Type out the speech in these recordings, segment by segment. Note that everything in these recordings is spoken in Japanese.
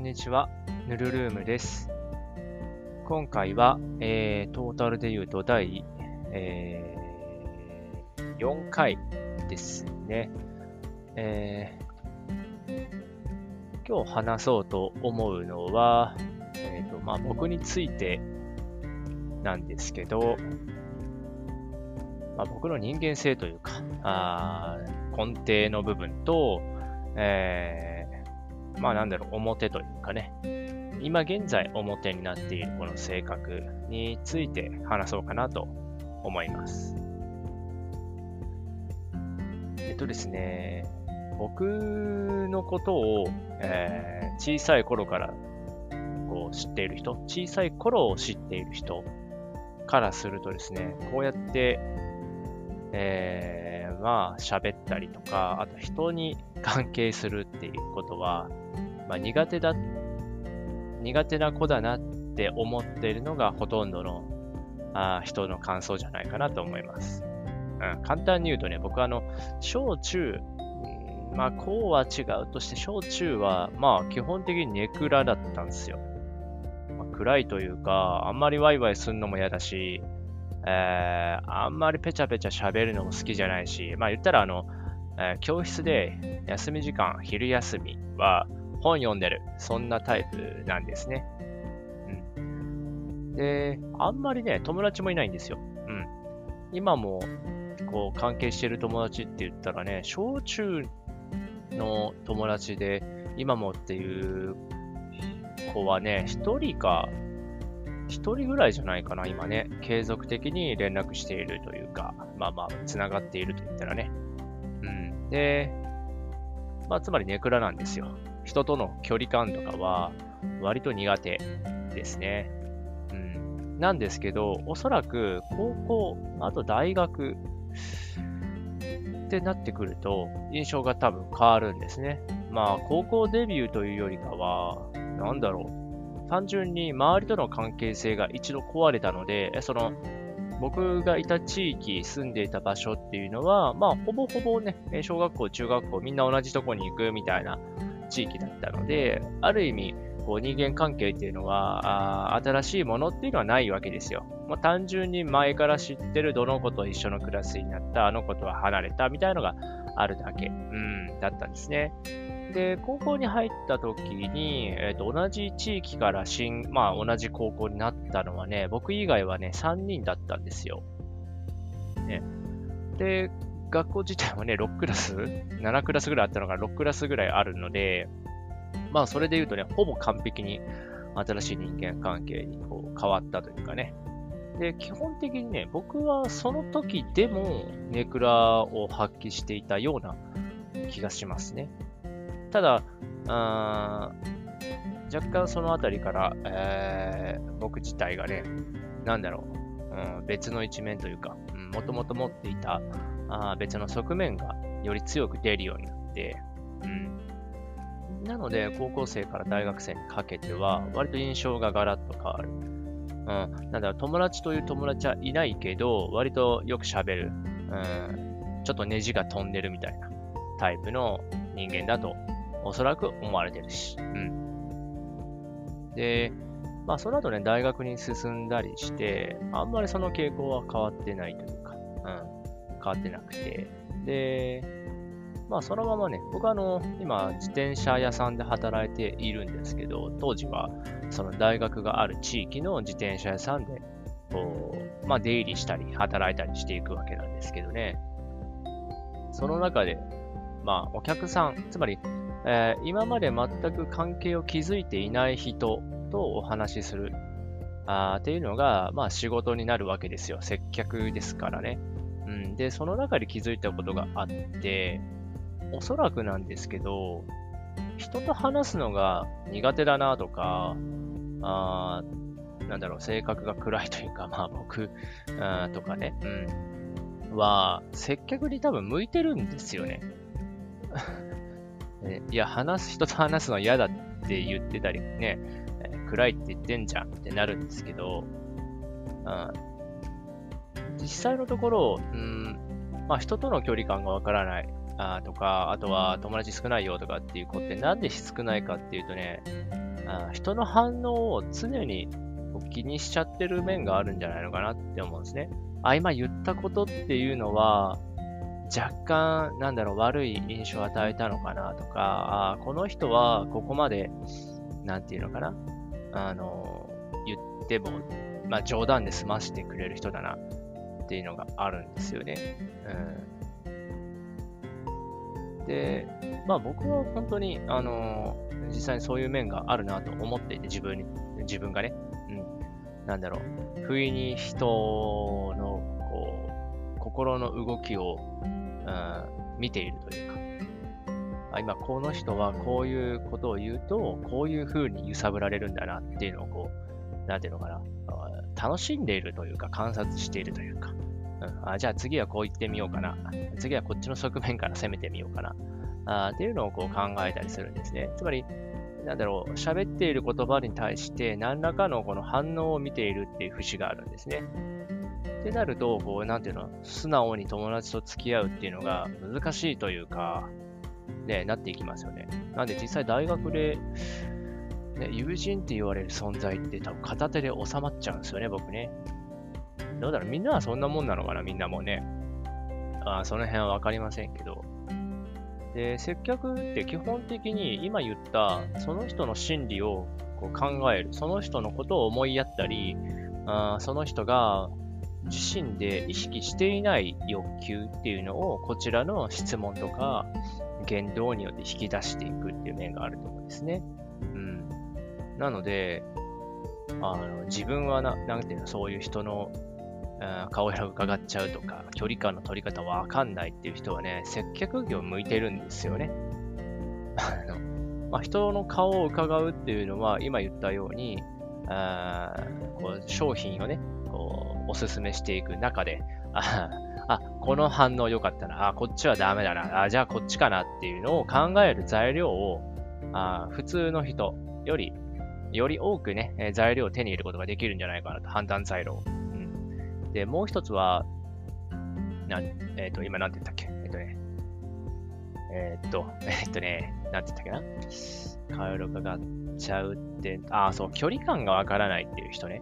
んにちは、ぬるルームです。今回は、えー、トータルで言うと第、えー、4回ですね。えー、今日話そうと思うのは、えーとまあ、僕についてなんですけど、まあ、僕の人間性というか、あ根底の部分と、えーまあなんだろう、表というかね、今現在表になっているこの性格について話そうかなと思います。えっとですね、僕のことを、えー、小さい頃からこう知っている人、小さい頃を知っている人からするとですね、こうやって、えー、まあ喋ったりとか、あと人に関係するっていうことは、まあ、苦手だ、苦手な子だなって思っているのがほとんどのあ人の感想じゃないかなと思います。うん、簡単に言うとね、僕はあの、小中、まあ、こうは違うとして、小中は、まあ、基本的にネクラだったんですよ。まあ、暗いというか、あんまりワイワイするのも嫌だし、えー、あんまりペチャペチャ喋るのも好きじゃないし、まあ言ったらあの、えー、教室で休み時間、昼休みは、本読んでる。そんなタイプなんですね。うん。で、あんまりね、友達もいないんですよ。うん。今も、こう、関係してる友達って言ったらね、小中の友達で、今もっていう子はね、一人か、一人ぐらいじゃないかな、今ね。継続的に連絡しているというか、まあまあ、繋がっていると言ったらね。うん。で、まあ、つまりネクラなんですよ。人との距離感とかは割と苦手ですね。うん。なんですけど、おそらく高校、あと大学ってなってくると印象が多分変わるんですね。まあ、高校デビューというよりかは、なんだろう。単純に周りとの関係性が一度壊れたので、その僕がいた地域、住んでいた場所っていうのは、まあ、ほぼほぼね、小学校、中学校、みんな同じとこに行くみたいな地域だったので、ある意味、こう人間関係っていうのはあ、新しいものっていうのはないわけですよ。まあ、単純に前から知ってるどの子と一緒のクラスになった、あの子とは離れたみたいなのがあるだけ、うん、だったんですね。で、高校に入った時に、えーと、同じ地域から新、まあ同じ高校になったのはね、僕以外はね、3人だったんですよ。ね。で、学校自体もね、6クラス ?7 クラスぐらいあったのが6クラスぐらいあるので、まあそれで言うとね、ほぼ完璧に新しい人間関係にこう変わったというかね。で、基本的にね、僕はその時でもネクラを発揮していたような気がしますね。ただ、若干そのあたりから、えー、僕自体がね、なんだろう、うん、別の一面というか、もともと持っていたあ別の側面がより強く出るようになって、うん。なので、高校生から大学生にかけては、割と印象がガラッと変わる。うん。なんだろう、友達という友達はいないけど、割とよく喋る。うん。ちょっとネジが飛んでるみたいなタイプの人間だと、おそらく思われてるし。うん。で、まあ、その後ね、大学に進んだりして、あんまりその傾向は変わってないというか、うん。変わってなくて、で、まあそのままね、僕はあの、今自転車屋さんで働いているんですけど、当時はその大学がある地域の自転車屋さんで、こう、まあ出入りしたり働いたりしていくわけなんですけどね、その中で、まあお客さん、つまり、えー、今まで全く関係を築いていない人とお話しするあっていうのが、まあ仕事になるわけですよ。接客ですからね。うん、で、その中で気づいたことがあって、おそらくなんですけど、人と話すのが苦手だなとか、あなんだろう、性格が暗いというか、まあ僕、あとかね、うん、は、接客に多分向いてるんですよね。いや、話す、人と話すの嫌だって言ってたりね、暗いって言ってんじゃんってなるんですけど、実際のところ、うん、まあ、人との距離感がわからないあとか、あとは友達少ないよとかっていう子ってなんで少ないかっていうとね、あ人の反応を常に気にしちゃってる面があるんじゃないのかなって思うんですね。あ、今言ったことっていうのは、若干、なんだろう、悪い印象を与えたのかなとか、あこの人はここまで、なんていうのかな、あの、言っても、まあ冗談で済ましてくれる人だなっていうのがあるんですよね。うん、で、まあ僕は本当に、あの、実際にそういう面があるなと思っていて、自分に、自分がね、うん、なんだろう、不意に人の、こう、心の動きを、うん、見ているというか、あ今この人はこういうことを言うと、こういう風に揺さぶられるんだなっていうのをこう、なんていうのかな、楽しんでいるというか、観察しているというか、うん、あじゃあ次はこう言ってみようかな。次はこっちの側面から攻めてみようかな。あっていうのをこう考えたりするんですね。つまり、なんだろう、喋っている言葉に対して何らかのこの反応を見ているっていう節があるんですね。ってなると、こう、なんていうの、素直に友達と付き合うっていうのが難しいというか、ね、なっていきますよね。なんで実際大学で、ね、友人って言われる存在って多分片手で収まっちゃうんですよね、僕ね。どうだろう、みんなはそんなもんなのかな、みんなもね。あその辺はわかりませんけど。で、接客って基本的に今言ったその人の心理をこう考える、その人のことを思いやったり、あその人が自身で意識していない欲求っていうのをこちらの質問とか言動によって引き出していくっていう面があると思うんですね。うん。なので、あの自分はな、なんていうの、そういう人のうん顔色伺っちゃうとか、距離感の取り方わかんないっていう人はね、接客業向いてるんですよね。あの、まあ、人の顔を伺うっていうのは、今言ったように、あこう商品をね、おすすめしていく中で、あ、あこの反応良かったな、あ、こっちはダメだな、あ、じゃあこっちかなっていうのを考える材料を、あ普通の人より、より多くね、材料を手に入れることができるんじゃないかなと、判断材料。で、もう一つは、なえっ、ー、と、今なんて言ったっけ？えっ、ー、とね、えっ、ー、と、えっとね、なんて言ったっけな？顔色がっちゃうって、ああ、そう、距離感がわからないっていう人ね。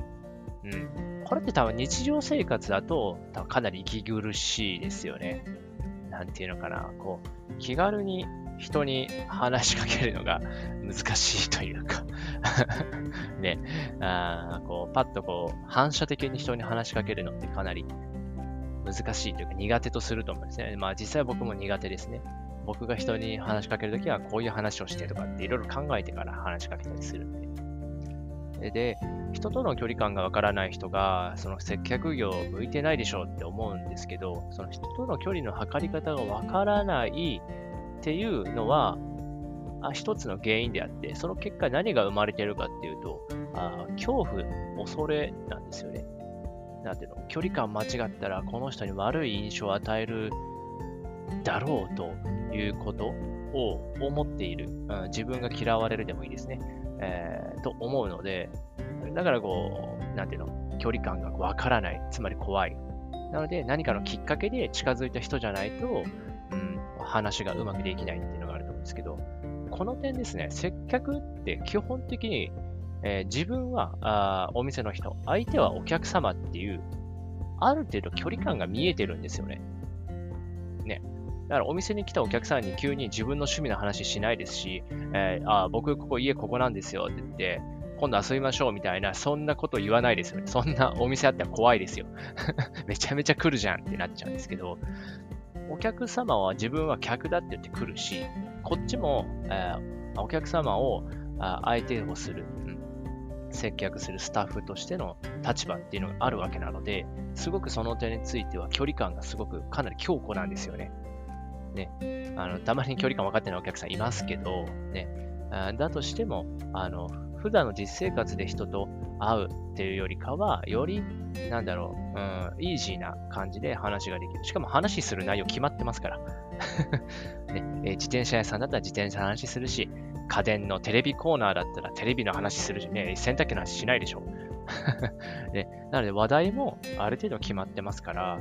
うん。これって多分日常生活だと、多分かなり息苦しいですよね。なんていうのかな、こう、気軽に人に話しかけるのが 難しいというか ね、あこう、パッとこう、反射的に人に話しかけるのってかなり難しいというか苦手とすると思うんですね。まあ実際僕も苦手ですね。僕が人に話しかけるときはこういう話をしてとかっていろいろ考えてから話しかけたりするんで。で、人との距離感がわからない人が、その接客業向いてないでしょうって思うんですけど、その人との距離の測り方がわからないっていうのは、あ一つの原因であって、その結果何が生まれてるかっていうと、あ恐怖、恐れなんですよね。なんていうの、距離感間違ったらこの人に悪い印象を与えるだろうということを思っている。うん、自分が嫌われるでもいいですね。えー、と思うので、だからこう、なんていうの、距離感がわからない。つまり怖い。なので、何かのきっかけで近づいた人じゃないと、うん、話がうまくできないっていうのがあると思うんですけど、この点ですね、接客って基本的に、えー、自分はあお店の人、相手はお客様っていう、ある程度距離感が見えてるんですよね。だからお店に来たお客さんに急に自分の趣味の話しないですし、えー、あ僕ここ家ここなんですよって言って、今度遊びましょうみたいな、そんなこと言わないですよね。そんなお店あったら怖いですよ。めちゃめちゃ来るじゃんってなっちゃうんですけど、お客様は自分は客だって言って来るし、こっちも、えー、お客様を相手をする、接客するスタッフとしての立場っていうのがあるわけなので、すごくその点については距離感がすごくかなり強固なんですよね。ね、あのたまに距離感分かってないお客さんいますけど、ね、だとしても、あの普段の実生活で人と会うっていうよりかは、より、なんだろう、うん、イージーな感じで話ができる。しかも話する内容決まってますから。ねえ自転車屋さんだったら自転車の話するし、家電のテレビコーナーだったらテレビの話するしね、洗濯機の話しないでしょ。ね、なので話題もある程度決まってますから、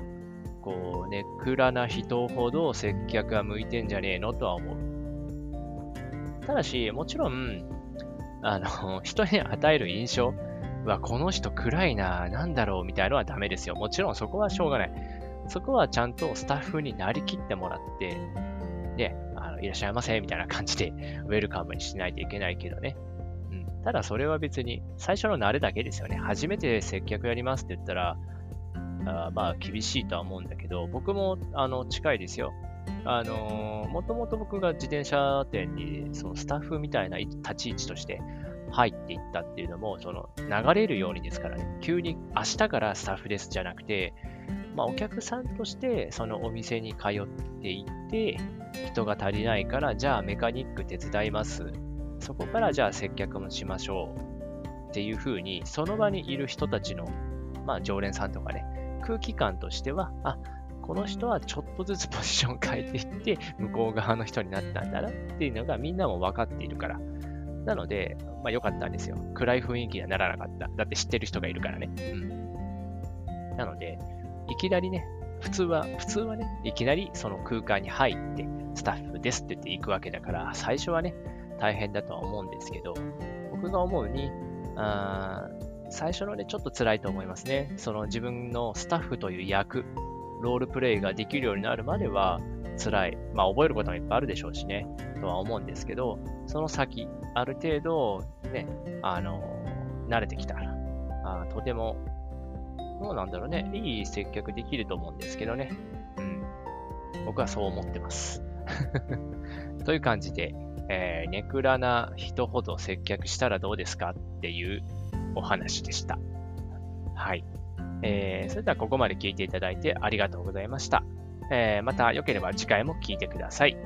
こう、ネクラな人ほど接客は向いてんじゃねえのとは思う。ただし、もちろん、あの、人に与える印象は、この人暗いな、なんだろう、みたいのはダメですよ。もちろんそこはしょうがない。そこはちゃんとスタッフになりきってもらって、で、あのいらっしゃいませ、みたいな感じでウェルカムにしないといけないけどね。うん。ただそれは別に最初の慣れだけですよね。初めて接客やりますって言ったら、あまあ厳しいとは思うんだけど、僕もあの近いですよ。あのー、もともと僕が自転車店にそのスタッフみたいな立ち位置として入っていったっていうのも、その流れるようにですからね、急に明日からスタッフですじゃなくて、まあ、お客さんとしてそのお店に通っていって、人が足りないから、じゃあメカニック手伝います。そこからじゃあ接客もしましょう。っていう風に、その場にいる人たちの、まあ常連さんとかね、空気感としては、あ、この人はちょっとずつポジション変えていって、向こう側の人になったんだなっていうのがみんなも分かっているから。なので、まあ良かったんですよ。暗い雰囲気にはならなかった。だって知ってる人がいるからね。うん。なので、いきなりね、普通は、普通はね、いきなりその空間に入って、スタッフですって言って行くわけだから、最初はね、大変だとは思うんですけど、僕が思うに、あ最初のね、ちょっと辛いと思いますね。その自分のスタッフという役、ロールプレイができるようになるまでは辛い。まあ覚えることもいっぱいあるでしょうしね、とは思うんですけど、その先、ある程度、ね、あの、慣れてきたら、あとてもどうなんだろうね。いい接客できると思うんですけどね。うん。僕はそう思ってます。という感じで、えー、ネクラな人ほど接客したらどうですかっていうお話でした。はい。えー、それではここまで聞いていただいてありがとうございました。えー、また良ければ次回も聞いてください。